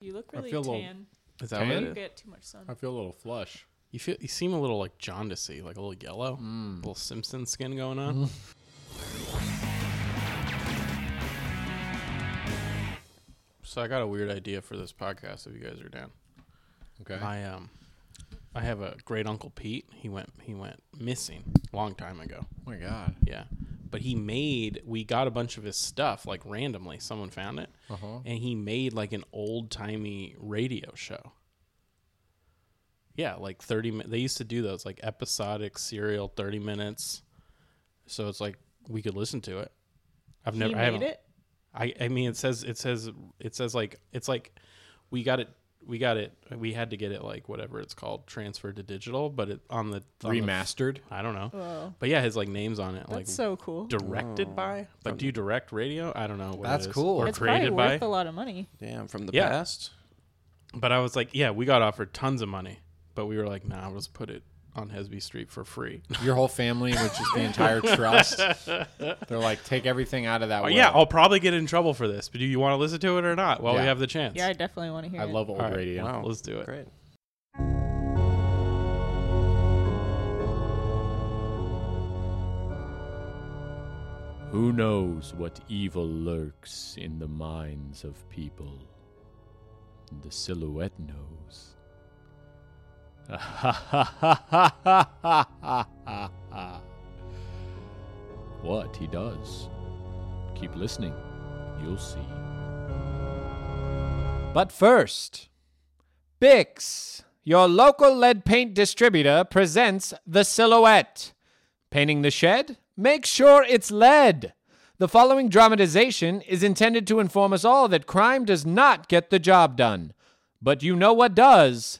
You look I really feel a little- tan. Is that Tan? what You it is? get too much sun. I feel a little flush. You feel you seem a little like jaundicey, like a little yellow, Mm. a little Simpson skin going on. So I got a weird idea for this podcast. If you guys are down, Okay. I um, I have a great uncle Pete. He went he went missing a long time ago. oh my god. Yeah, but he made we got a bunch of his stuff like randomly. Someone found it, Uh huh. and he made like an old timey radio show. Yeah, like thirty. mi- They used to do those like episodic serial, thirty minutes. So it's like we could listen to it. I've he never. I haven't. it. I. I mean, it says. It says. It says like. It's like, we got it. We got it. We had to get it like whatever it's called, transferred to digital. But it on the on the- Remastered. I don't know. Whoa, But yeah, his like names on it. that's like so cool. directed oh. by. But do you direct radio? I don't know. What That's is. cool. Or it's probably created by. a lot of money. Damn, from the Yeah. past. But I was like, yeah, we got offered tons of money, but we were like, nah, let's put it on Hesby Street for free. Your whole family, which is the entire trust. They're like, take everything out of that. Oh, will. yeah, I'll probably get in trouble for this, but do you want to listen to it or not? Well, we Yeah. have the chance. Yeah, I definitely want to hear it. I it. love old All right. radio. Wow. Let's do it. Great. Who knows what evil lurks in the minds of people? The silhouette knows. what he does. Keep listening. You'll see. But first, Bix, your local lead paint distributor, presents The Silhouette. Painting the shed? Make sure it's lead. The following dramatization is intended to inform us all that crime does not get the job done. But you know what does?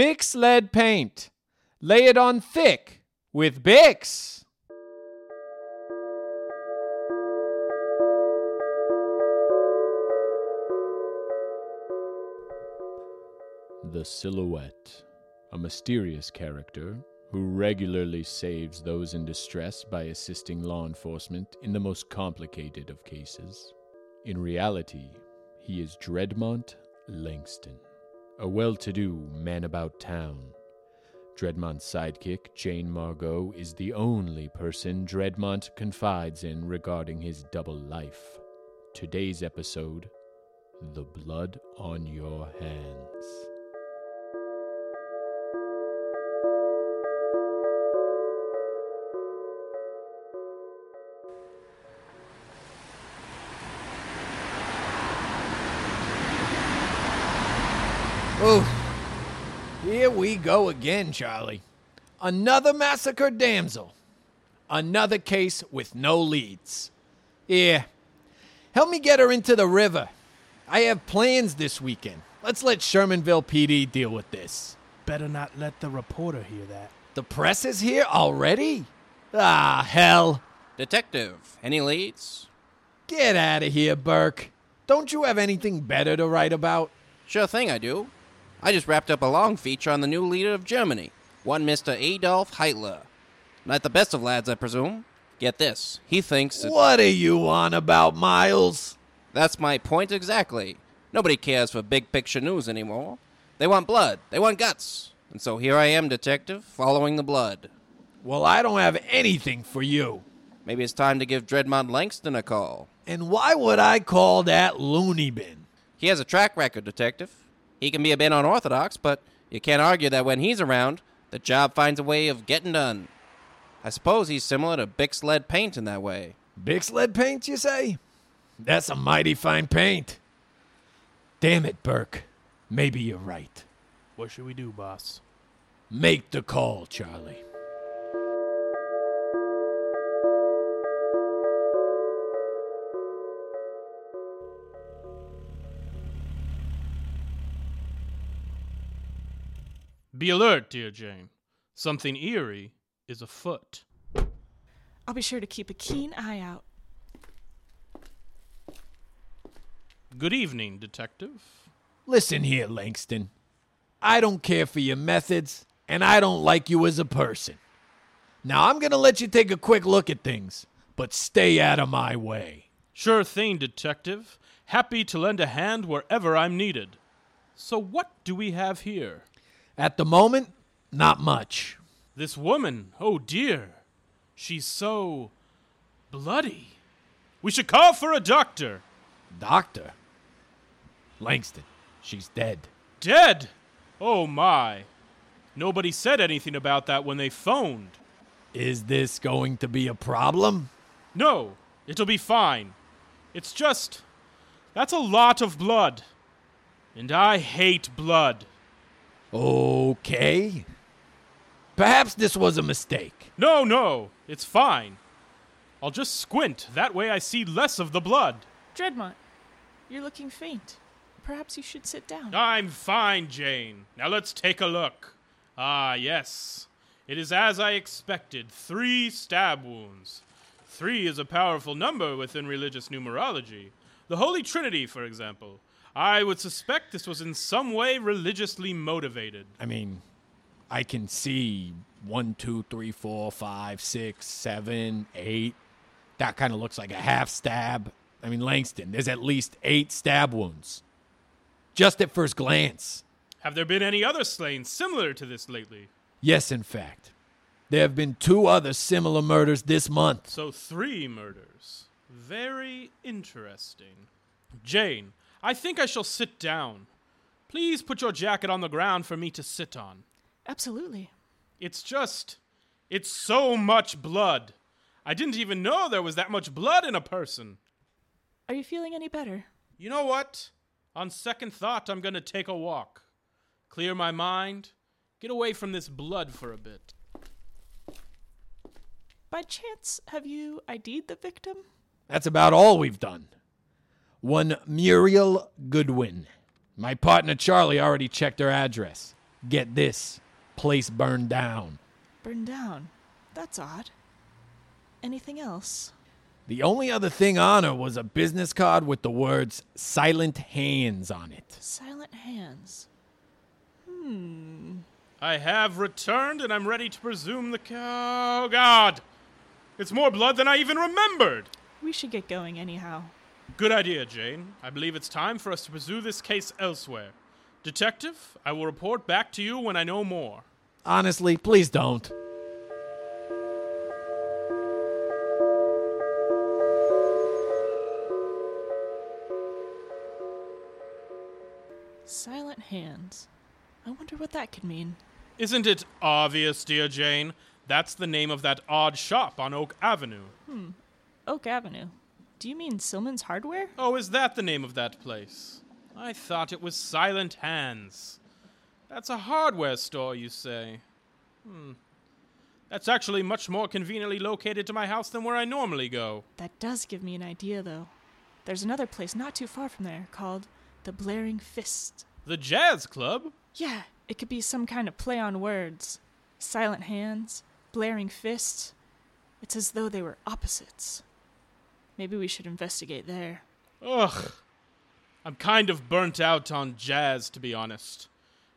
Bix lead paint. Lay it on thick with Bix. The Silhouette, a mysterious character who regularly saves those in distress by assisting law enforcement in the most complicated of cases. In reality, he is Dreadmont Langston, a well to do man about town. Dreadmont's sidekick, Jane Margot, is the only person Dreadmont confides in regarding his double life. Today's episode The Blood on Your Hands. Go again, Charlie. Another massacred damsel. Another case with no leads. Yeah. help me get her into the river. I have plans this weekend. Let's let Shermanville PD deal with this. Better not let the reporter hear that. The press is here already? Ah, hell. Detective, any leads? Get out of here, Burke. Don't you have anything better to write about? Sure thing, I do. I just wrapped up a long feature on the new leader of Germany, one Mr. Adolf Hitler. Not the best of lads, I presume. Get this. He thinks What are you on about, Miles? that's my point exactly. Nobody cares for big picture news anymore. They want blood. They want guts. And so here I am, detective, following the blood. Well, I don't have anything for you. Maybe it's time to give Dreadmont Langston a call. And why would I call that loony bin? He has a track record, detective. He can be a bit unorthodox, but you can't argue that when he's around, the job finds a way of getting done. I suppose he's similar to Bix lead paint in that way. Bix lead paint, you say? That's a mighty fine paint. Damn it, Burke. Maybe you're right. What should we do, boss? Make the call, Charlie. Be alert, dear Jane. Something eerie is afoot. I'll be sure to keep a keen eye out. Good evening, detective. Listen here, Langston. I don't care for your methods, and I don't like you as a person. Now, I'm going to let you take a quick look at things, but stay out of my way. Sure thing, detective. Happy to lend a hand wherever I'm needed. So, what do we have here? At the moment, not much. This woman, oh dear. She's so bloody. We should call for a doctor. Doctor. Langston, she's dead. Dead! Oh my. Nobody said anything about that when they phoned. Is this going to be a problem? No, it'll be fine. It's just. That's a lot of blood. And I hate blood. Okay. Perhaps this was a mistake. No, no, it's fine. I'll just squint. That way I see less of the blood. Dreadmont, you're looking faint. Perhaps you should sit down. I'm fine, Jane. Now let's take a look. Ah, yes. It is as I expected three stab wounds. Three is a powerful number within religious numerology. The Holy Trinity, for example. I would suspect this was in some way religiously motivated. I mean, I can see one, two, three, four, five, six, seven, eight. That kind of looks like a half stab. I mean, Langston, there's at least eight stab wounds. Just at first glance. Have there been any other slain similar to this lately? Yes, in fact. There have been two other similar murders this month. So, three murders. Very interesting. Jane, I think I shall sit down. Please put your jacket on the ground for me to sit on. Absolutely. It's just. It's so much blood. I didn't even know there was that much blood in a person. Are you feeling any better? You know what? On second thought, I'm gonna take a walk. Clear my mind. Get away from this blood for a bit. By chance, have you ID'd the victim? That's about all we've done. One Muriel Goodwin. My partner Charlie already checked her address. Get this place burned down. Burned down. That's odd. Anything else? The only other thing on her was a business card with the words Silent Hands on it. Silent hands. Hmm. I have returned and I'm ready to presume the. ca- Oh, God! It's more blood than I even remembered! We should get going anyhow. Good idea, Jane. I believe it's time for us to pursue this case elsewhere. Detective, I will report back to you when I know more. Honestly, please don't. Silent hands. I wonder what that could mean. Isn't it obvious, dear Jane? That's the name of that odd shop on Oak Avenue. Hmm. Oak Avenue. Do you mean Silman's Hardware? Oh, is that the name of that place? I thought it was Silent Hands. That's a hardware store, you say? Hmm. That's actually much more conveniently located to my house than where I normally go. That does give me an idea, though. There's another place not too far from there called the Blaring Fist. The Jazz Club? Yeah, it could be some kind of play on words. Silent hands, blaring fists. It's as though they were opposites. Maybe we should investigate there. Ugh. I'm kind of burnt out on jazz, to be honest.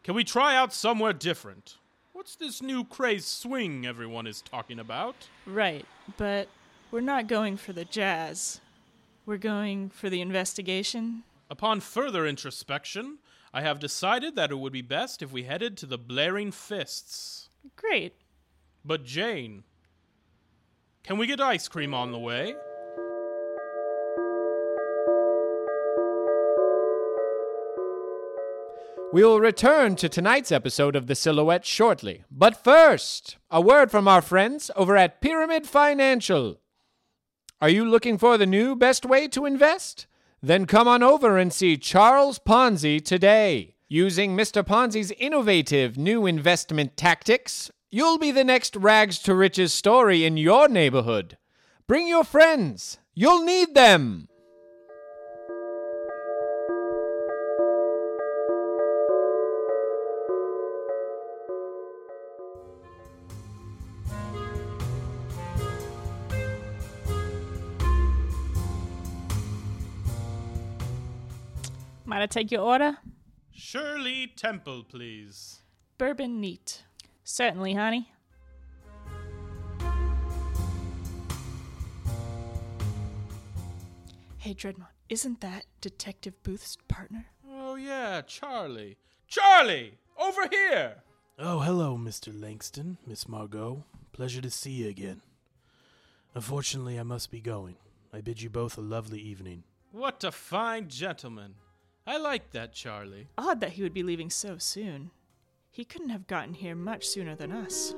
Can we try out somewhere different? What's this new craze swing everyone is talking about? Right, but we're not going for the jazz. We're going for the investigation. Upon further introspection, I have decided that it would be best if we headed to the Blaring Fists. Great. But Jane, can we get ice cream on the way? We will return to tonight's episode of The Silhouette shortly. But first, a word from our friends over at Pyramid Financial. Are you looking for the new best way to invest? Then come on over and see Charles Ponzi today. Using Mr. Ponzi's innovative new investment tactics, you'll be the next rags to riches story in your neighborhood. Bring your friends, you'll need them. Might I take your order? Shirley Temple, please. Bourbon neat. Certainly, honey. Hey, Dreadmont, isn't that Detective Booth's partner? Oh, yeah, Charlie. Charlie! Over here! Oh, hello, Mr. Langston, Miss Margot. Pleasure to see you again. Unfortunately, I must be going. I bid you both a lovely evening. What a fine gentleman. I like that, Charlie. Odd that he would be leaving so soon. He couldn't have gotten here much sooner than us.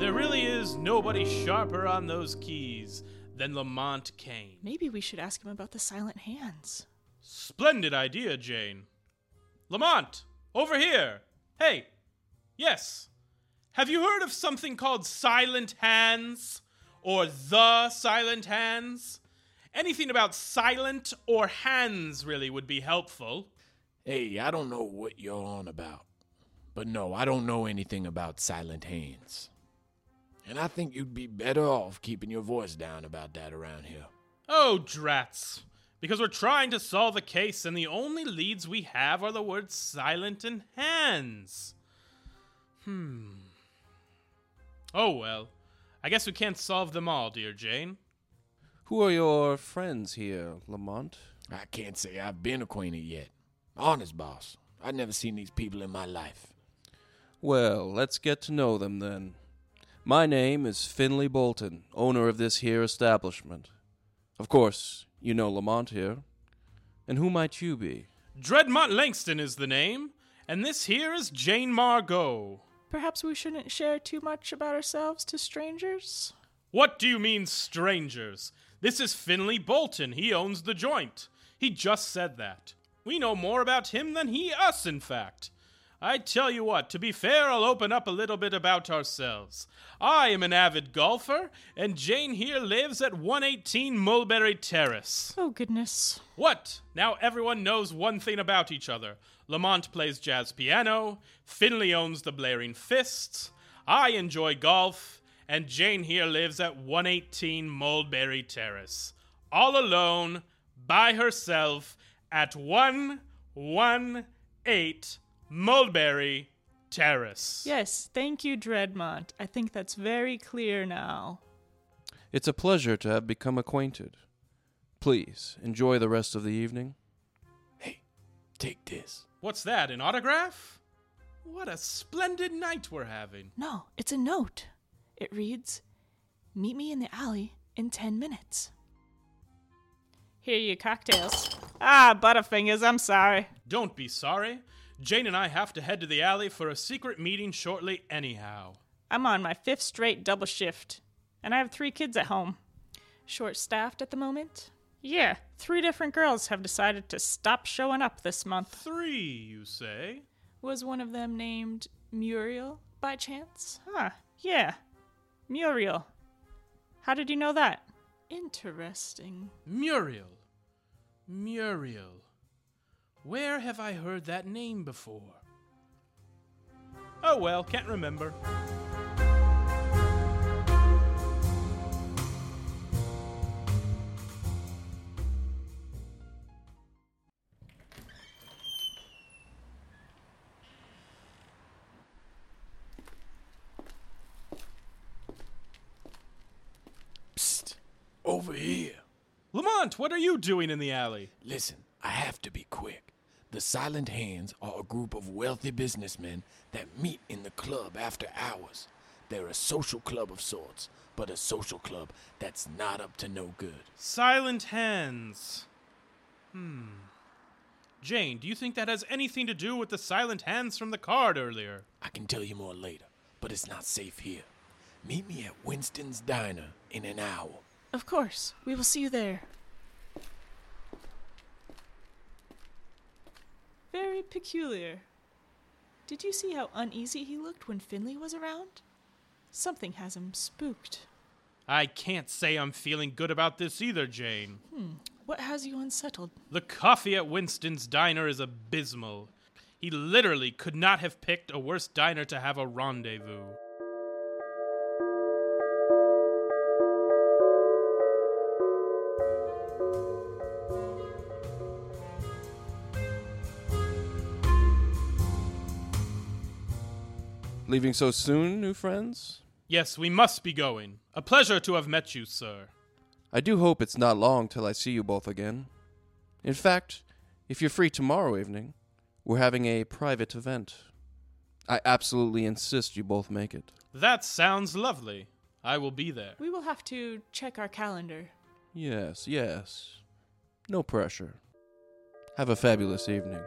There really is nobody sharper on those keys than Lamont Kane. Maybe we should ask him about the silent hands. Splendid idea, Jane. Lamont, over here. Hey, yes. Have you heard of something called Silent Hands? Or The Silent Hands? Anything about silent or hands really would be helpful. Hey, I don't know what you're on about. But no, I don't know anything about silent hands. And I think you'd be better off keeping your voice down about that around here. Oh, drats. Because we're trying to solve a case, and the only leads we have are the words silent and hands. Hmm. Oh, well. I guess we can't solve them all, dear Jane. Who are your friends here, Lamont? I can't say I've been acquainted yet. Honest, boss. I've never seen these people in my life. Well, let's get to know them then. My name is Finley Bolton, owner of this here establishment. Of course, you know Lamont here. And who might you be? Dreadmont Langston is the name, and this here is Jane Margot. Perhaps we shouldn't share too much about ourselves to strangers? What do you mean, strangers? This is Finley Bolton. He owns the joint. He just said that. We know more about him than he us, in fact. I tell you what, to be fair, I'll open up a little bit about ourselves. I am an avid golfer, and Jane here lives at 118 Mulberry Terrace. Oh, goodness. What? Now everyone knows one thing about each other. Lamont plays jazz piano, Finley owns the Blaring Fists, I enjoy golf, and Jane here lives at 118 Mulberry Terrace. All alone, by herself, at 118 Mulberry Terrace. Yes, thank you, Dreadmont. I think that's very clear now. It's a pleasure to have become acquainted. Please enjoy the rest of the evening. Hey, take this. What's that, an autograph? What a splendid night we're having. No, it's a note. It reads Meet me in the alley in 10 minutes. Here are your cocktails. Ah, Butterfingers, I'm sorry. Don't be sorry. Jane and I have to head to the alley for a secret meeting shortly, anyhow. I'm on my fifth straight double shift, and I have three kids at home. Short staffed at the moment? Yeah, three different girls have decided to stop showing up this month. Three, you say? Was one of them named Muriel by chance? Huh, yeah. Muriel. How did you know that? Interesting. Muriel. Muriel. Where have I heard that name before? Oh well, can't remember. Lamont, what are you doing in the alley? Listen, I have to be quick. The Silent Hands are a group of wealthy businessmen that meet in the club after hours. They're a social club of sorts, but a social club that's not up to no good. Silent Hands. Hmm. Jane, do you think that has anything to do with the silent hands from the card earlier? I can tell you more later, but it's not safe here. Meet me at Winston's Diner in an hour. Of course, we will see you there. Very peculiar. Did you see how uneasy he looked when Finley was around? Something has him spooked. I can't say I'm feeling good about this either, Jane. Hmm, what has you unsettled? The coffee at Winston's diner is abysmal. He literally could not have picked a worse diner to have a rendezvous. Leaving so soon, new friends? Yes, we must be going. A pleasure to have met you, sir. I do hope it's not long till I see you both again. In fact, if you're free tomorrow evening, we're having a private event. I absolutely insist you both make it. That sounds lovely. I will be there. We will have to check our calendar. Yes, yes. No pressure. Have a fabulous evening.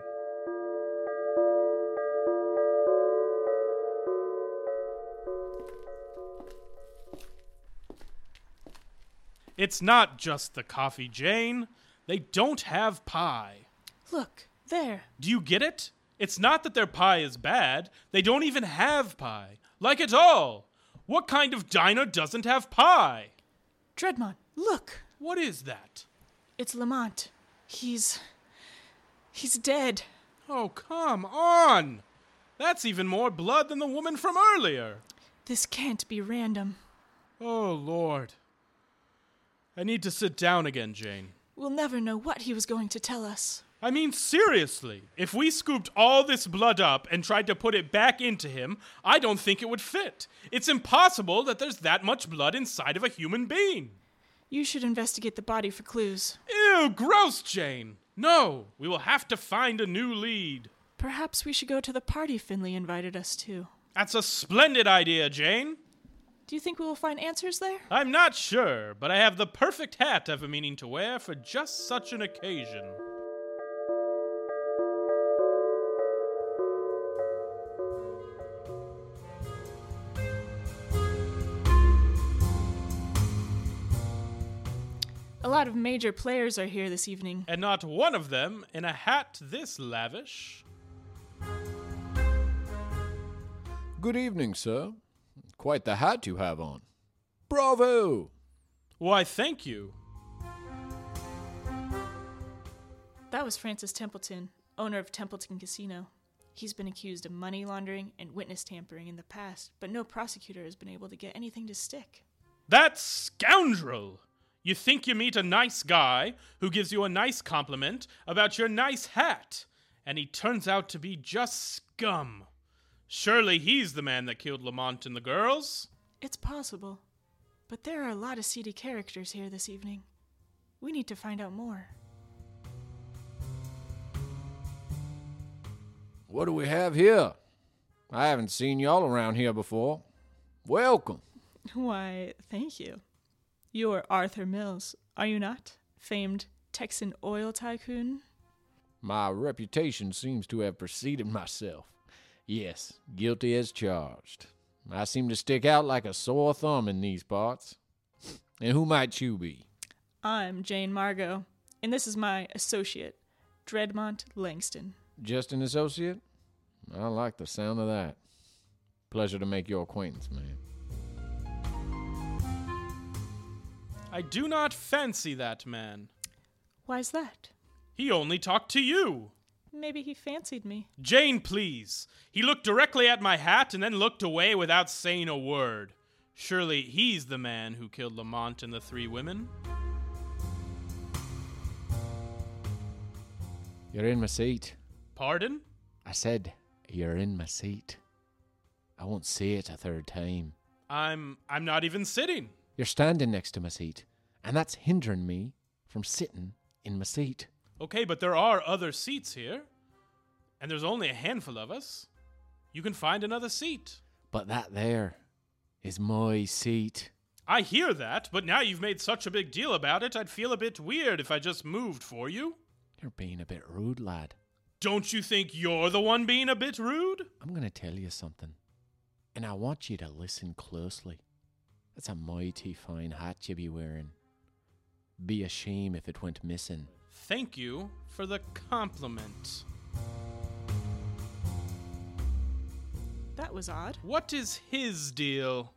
It's not just the coffee, Jane. They don't have pie. Look, there. Do you get it? It's not that their pie is bad. They don't even have pie. Like at all. What kind of diner doesn't have pie? Dreadmont, look. What is that? It's Lamont. He's. He's dead. Oh, come on. That's even more blood than the woman from earlier. This can't be random. Oh, Lord. I need to sit down again, Jane. We'll never know what he was going to tell us. I mean, seriously, if we scooped all this blood up and tried to put it back into him, I don't think it would fit. It's impossible that there's that much blood inside of a human being. You should investigate the body for clues. Ew, gross, Jane. No, we will have to find a new lead. Perhaps we should go to the party Finley invited us to. That's a splendid idea, Jane. Do you think we will find answers there? I'm not sure, but I have the perfect hat I've been meaning to wear for just such an occasion. A lot of major players are here this evening. And not one of them in a hat this lavish. Good evening, sir. Quite the hat you have on. Bravo! Why, thank you. That was Francis Templeton, owner of Templeton Casino. He's been accused of money laundering and witness tampering in the past, but no prosecutor has been able to get anything to stick. That scoundrel! You think you meet a nice guy who gives you a nice compliment about your nice hat, and he turns out to be just scum. Surely he's the man that killed Lamont and the girls. It's possible, but there are a lot of seedy characters here this evening. We need to find out more. What do we have here? I haven't seen y'all around here before. Welcome. Why, thank you. You're Arthur Mills, are you not? Famed Texan oil tycoon? My reputation seems to have preceded myself. Yes, guilty as charged. I seem to stick out like a sore thumb in these parts. And who might you be? I'm Jane Margot, and this is my associate, Dreadmont Langston. Just an associate? I like the sound of that. Pleasure to make your acquaintance, man. I do not fancy that man. Why's that? He only talked to you. Maybe he fancied me. Jane, please. He looked directly at my hat and then looked away without saying a word. Surely he's the man who killed Lamont and the three women. You're in my seat. Pardon? I said, you're in my seat. I won't say it a third time. I'm I'm not even sitting. You're standing next to my seat, and that's hindering me from sitting in my seat. Okay, but there are other seats here. And there's only a handful of us. You can find another seat. But that there is my seat. I hear that, but now you've made such a big deal about it, I'd feel a bit weird if I just moved for you. You're being a bit rude, lad. Don't you think you're the one being a bit rude? I'm going to tell you something, and I want you to listen closely. That's a mighty fine hat you be wearing. Be a shame if it went missing. Thank you for the compliment. That was odd. What is his deal?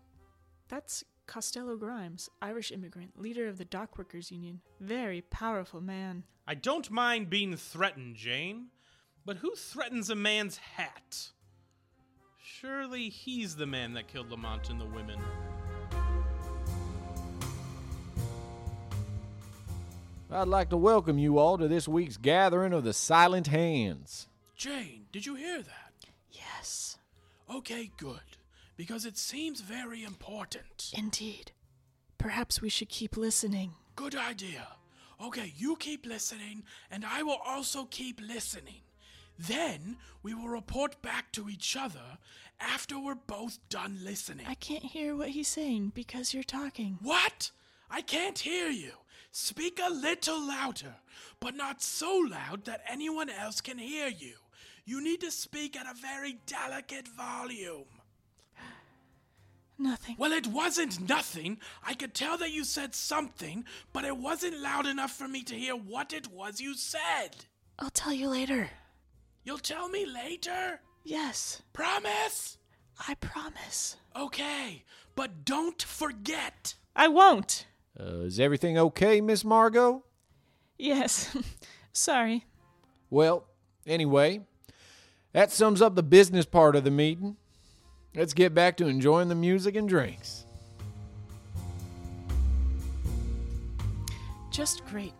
That's Costello Grimes, Irish immigrant, leader of the Dockworkers Union. Very powerful man. I don't mind being threatened, Jane, but who threatens a man's hat? Surely he's the man that killed Lamont and the women. I'd like to welcome you all to this week's gathering of the Silent Hands. Jane, did you hear that? Yes. Okay, good. because it seems very important. Indeed. Perhaps we should keep listening. Good idea. Okay, you keep listening, and I will also keep listening. Then we will report back to each other after we're both done listening. I can't hear what he's saying because you're talking. What? I can't hear you. Speak a little louder, but not so loud that anyone else can hear you. You need to speak at a very delicate volume. Nothing. Well, it wasn't nothing. I could tell that you said something, but it wasn't loud enough for me to hear what it was you said. I'll tell you later. You'll tell me later? Yes, Promise? I promise. Okay, but don't forget. I won't. Uh, is everything okay, Miss Margot? Yes. Sorry. Well, anyway, that sums up the business part of the meeting. Let's get back to enjoying the music and drinks. Just great.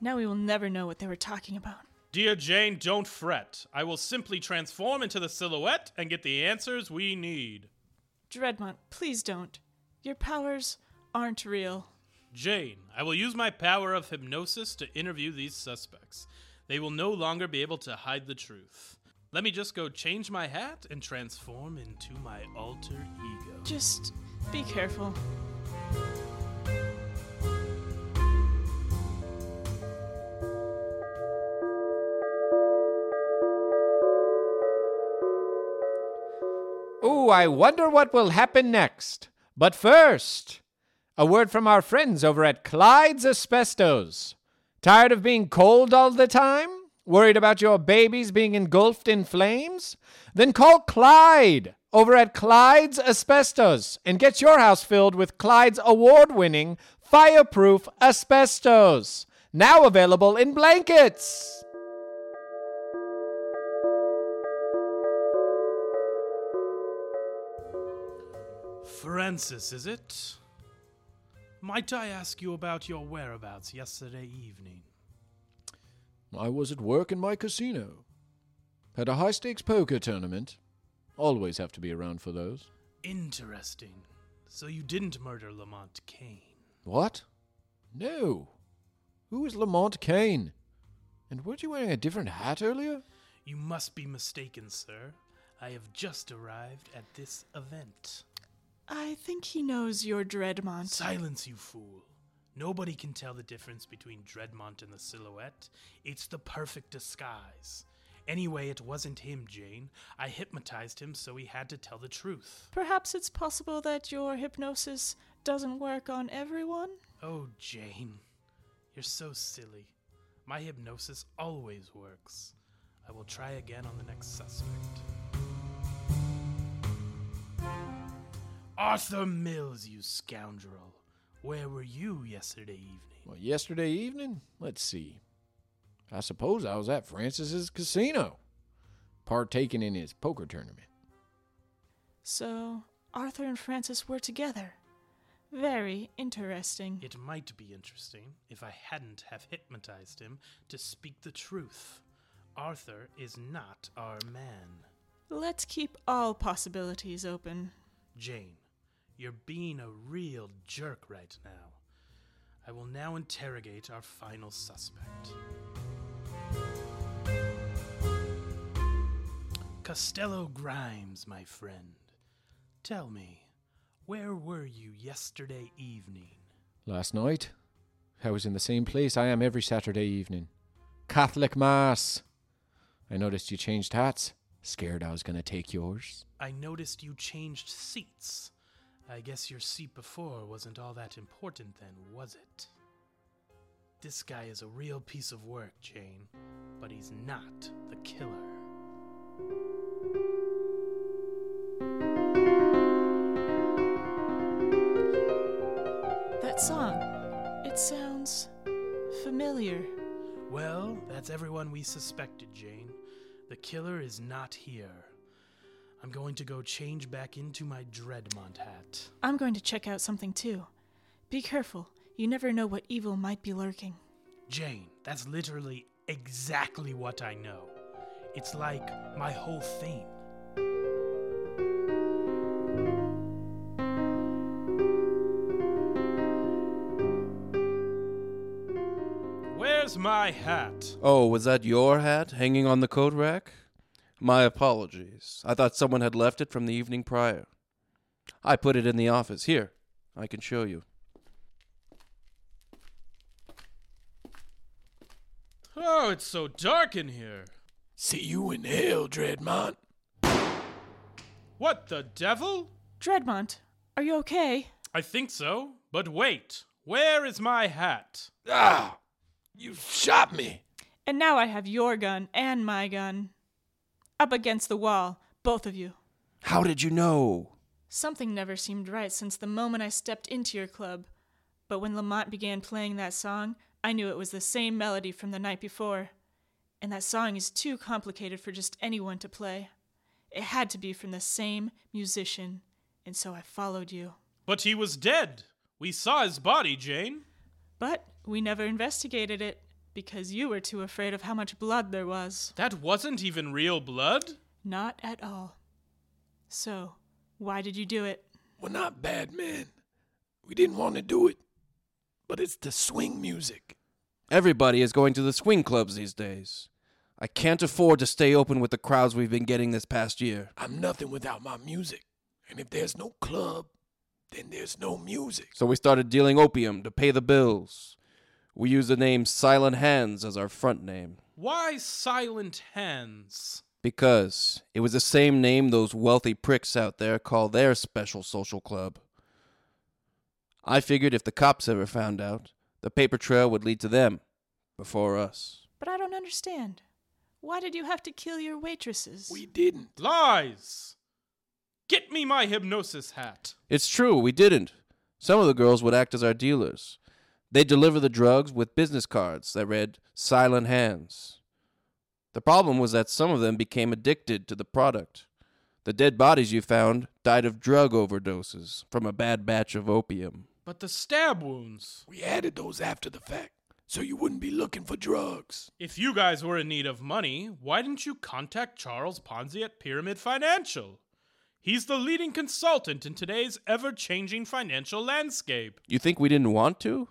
Now we will never know what they were talking about. Dear Jane, don't fret. I will simply transform into the silhouette and get the answers we need. Dreadmont, please don't. Your powers aren't real. Jane, I will use my power of hypnosis to interview these suspects. They will no longer be able to hide the truth. Let me just go change my hat and transform into my alter ego. Just be careful. Ooh, I wonder what will happen next. But first, a word from our friends over at Clyde's Asbestos. Tired of being cold all the time? Worried about your babies being engulfed in flames? Then call Clyde over at Clyde's Asbestos and get your house filled with Clyde's award winning fireproof asbestos. Now available in blankets. Francis, is it? Might I ask you about your whereabouts yesterday evening? I was at work in my casino. Had a high stakes poker tournament. Always have to be around for those. Interesting. So you didn't murder Lamont Kane. What? No. Who is Lamont Kane? And weren't you wearing a different hat earlier? You must be mistaken, sir. I have just arrived at this event. I think he knows you're Dreadmont. Silence, you fool. Nobody can tell the difference between Dreadmont and the silhouette. It's the perfect disguise. Anyway, it wasn't him, Jane. I hypnotized him, so he had to tell the truth. Perhaps it's possible that your hypnosis doesn't work on everyone? Oh, Jane. You're so silly. My hypnosis always works. I will try again on the next suspect. Arthur Mills, you scoundrel. Where were you yesterday evening? Well, yesterday evening? Let's see. I suppose I was at Francis's casino, partaking in his poker tournament. So, Arthur and Francis were together. Very interesting. It might be interesting if I hadn't have hypnotized him to speak the truth. Arthur is not our man. Let's keep all possibilities open. Jane, you're being a real jerk right now. I will now interrogate our final suspect. Costello Grimes, my friend. Tell me, where were you yesterday evening? Last night, I was in the same place I am every Saturday evening. Catholic Mass. I noticed you changed hats. Scared I was going to take yours. I noticed you changed seats. I guess your seat before wasn't all that important then, was it? This guy is a real piece of work, Jane, but he's not the killer. That song, it sounds familiar. Well, that's everyone we suspected, Jane. The killer is not here. I'm going to go change back into my Dreadmont hat. I'm going to check out something too. Be careful. You never know what evil might be lurking. Jane, that's literally exactly what I know. It's like my whole thing. Where's my hat? Oh, was that your hat hanging on the coat rack? My apologies. I thought someone had left it from the evening prior. I put it in the office. Here, I can show you. Oh, it's so dark in here. See you in hell, Dreadmont. What the devil? Dreadmont, are you okay? I think so. But wait, where is my hat? Ah! You shot me! And now I have your gun and my gun. Up against the wall, both of you. How did you know? Something never seemed right since the moment I stepped into your club. But when Lamont began playing that song, I knew it was the same melody from the night before. And that song is too complicated for just anyone to play. It had to be from the same musician, and so I followed you. But he was dead. We saw his body, Jane. But we never investigated it because you were too afraid of how much blood there was. That wasn't even real blood. Not at all. So, why did you do it? We're not bad men. We didn't want to do it. But it's the swing music. Everybody is going to the swing clubs these days. I can't afford to stay open with the crowds we've been getting this past year. I'm nothing without my music. And if there's no club, then there's no music. So we started dealing opium to pay the bills. We use the name Silent Hands as our front name Why silent hands? because it was the same name those wealthy pricks out there call their special social club. I figured if the cops ever found out, the paper trail would lead to them before us. But I don't understand. Why did you have to kill your waitresses? We didn't. Lies! Get me my hypnosis hat. It's true, we didn't. Some of the girls would act as our dealers. They'd deliver the drugs with business cards that read Silent Hands. The problem was that some of them became addicted to the product. The dead bodies you found died of drug overdoses from a bad batch of opium. But the stab wounds. We added those after the fact, so you wouldn't be looking for drugs. If you guys were in need of money, why didn't you contact Charles Ponzi at Pyramid Financial? He's the leading consultant in today's ever changing financial landscape. You think we didn't want to?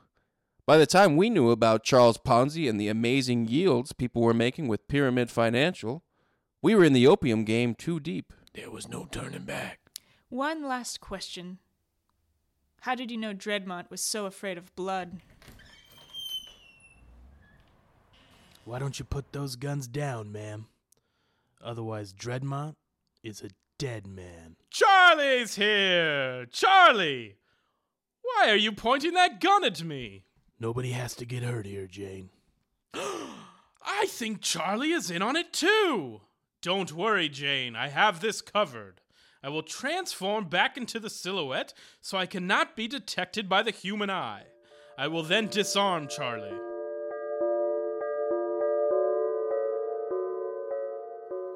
By the time we knew about Charles Ponzi and the amazing yields people were making with Pyramid Financial, we were in the opium game too deep. There was no turning back. One last question. How did you know Dreadmont was so afraid of blood? Why don't you put those guns down, ma'am? Otherwise, Dreadmont is a dead man. Charlie's here! Charlie! Why are you pointing that gun at me? Nobody has to get hurt here, Jane. I think Charlie is in on it too. Don't worry, Jane. I have this covered. I will transform back into the silhouette so I cannot be detected by the human eye. I will then disarm Charlie.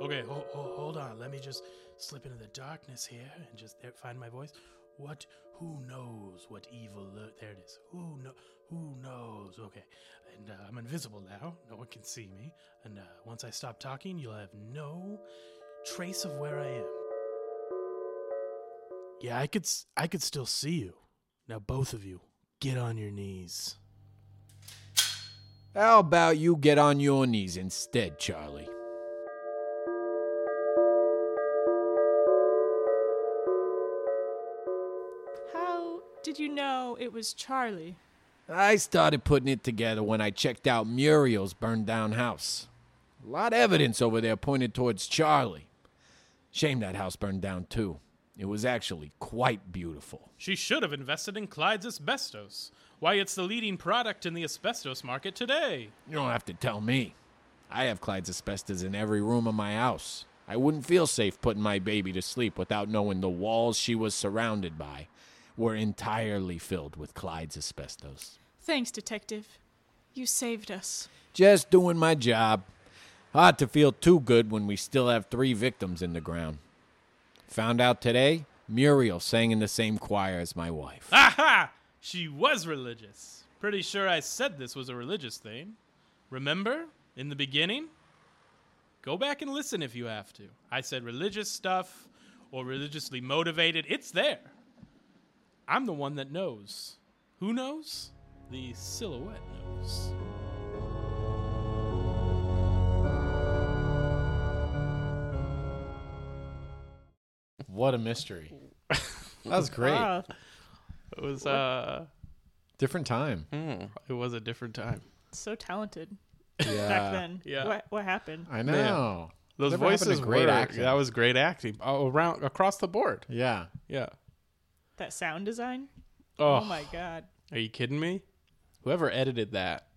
Okay, ho- ho- hold on. Let me just slip into the darkness here and just find my voice. What? Who knows what evil? Lo- there it is. Who know? Who knows? Okay, and uh, I'm invisible now. No one can see me. And uh, once I stop talking, you'll have no trace of where I am. Yeah, I could. I could still see you. Now, both of you, get on your knees. How about you get on your knees instead, Charlie? How did you know it was Charlie? I started putting it together when I checked out Muriel's burned down house. A lot of evidence over there pointed towards Charlie. Shame that house burned down too. It was actually quite beautiful. She should have invested in Clyde's asbestos. Why, it's the leading product in the asbestos market today. You don't have to tell me. I have Clyde's asbestos in every room of my house. I wouldn't feel safe putting my baby to sleep without knowing the walls she was surrounded by were entirely filled with Clyde's asbestos. Thanks, Detective. You saved us. Just doing my job. Hard to feel too good when we still have three victims in the ground. Found out today, Muriel sang in the same choir as my wife. Aha! She was religious. Pretty sure I said this was a religious thing. Remember? In the beginning? Go back and listen if you have to. I said religious stuff or religiously motivated. It's there. I'm the one that knows. Who knows? The silhouette knows. What a mystery. that was great. It was uh different time. Hmm. It was a different time. So talented. Yeah. Back then. Yeah. What what happened? I know. Man. Those Never voices great were, acting. That was great acting oh, around across the board. Yeah. Yeah. That sound design? Oh, Oh, my god. are you kidding me? Whoever edited that,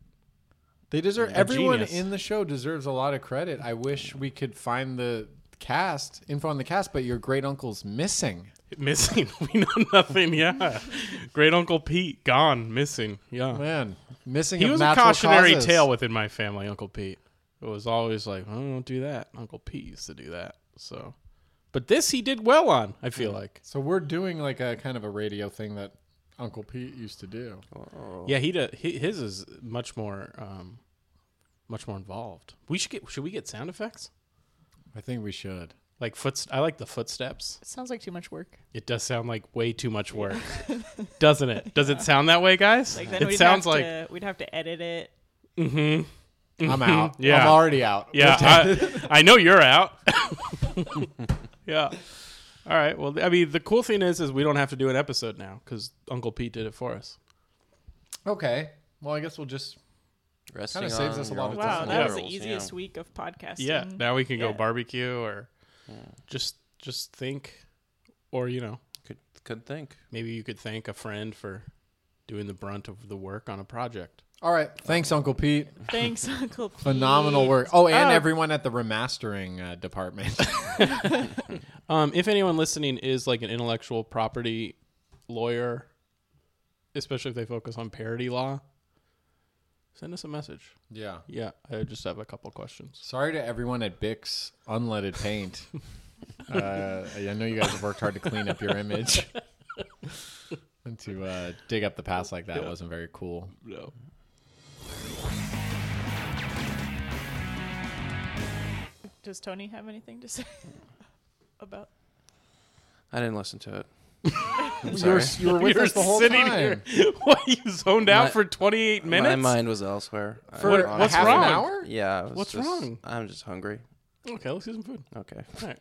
They deserve A everyone genius. in the show deserves a lot of credit. I wish we could find the cast, info on the cast, but your great uncle's missing. missing. we know nothing. Yeah, great Uncle Pete gone, missing. Yeah, Man, missing he was a cautionary causes. tale within my family. Uncle Pete. It was always like, oh, don't do that. Uncle Pete used to do that. So, but this he did well on. I feel like. So we're doing like a kind of a radio thing that Uncle Pete used to do. Yeah, he, did, he his is much more, um, much more involved. We should get. Should we get sound effects? I think we should. Like foot. I like the footsteps. It sounds like too much work. It does sound like way too much work, doesn't it? Does it sound that way, guys? Like then it we'd sounds like. to, we'd have to edit it. hmm I'm mm-hmm. out. Yeah. I'm already out. Yeah, I, I know you're out. yeah. All right. Well, I mean, the cool thing is, is we don't have to do an episode now because Uncle Pete did it for us. Okay. Well, I guess we'll just. Resting Kinda saves us a lot of uncle's Wow, time. that was the easiest yeah. week of podcasting. Yeah. Now we can go Yeah. barbecue or just just think, or you know, Could could think. maybe you could thank a friend for doing the brunt of the work on a project. All right. Thanks, Uncle Pete. Thanks, Uncle Pete. Phenomenal work. Oh, and Oh. everyone at the remastering uh, department. Um, if anyone listening is like an intellectual property lawyer, especially if they focus on parody law, send us a message. yeah. Yeah, I just have a couple questions. Sorry to everyone at Bix Unleaded Paint. uh, I know you guys have worked hard to clean up your image. and to uh, dig up the past like that wasn't very cool. No. Does Tony have anything to say about? I didn't listen to it. I'm You were, sorry. you were with You're us the whole sitting time. here. What you zoned out My- for 28 minutes? My mind was elsewhere. I- For What- what's half wrong? an hour? Yeah. I was What's just- wrong? I'm just hungry. Okay, let's get some food. Okay. All right.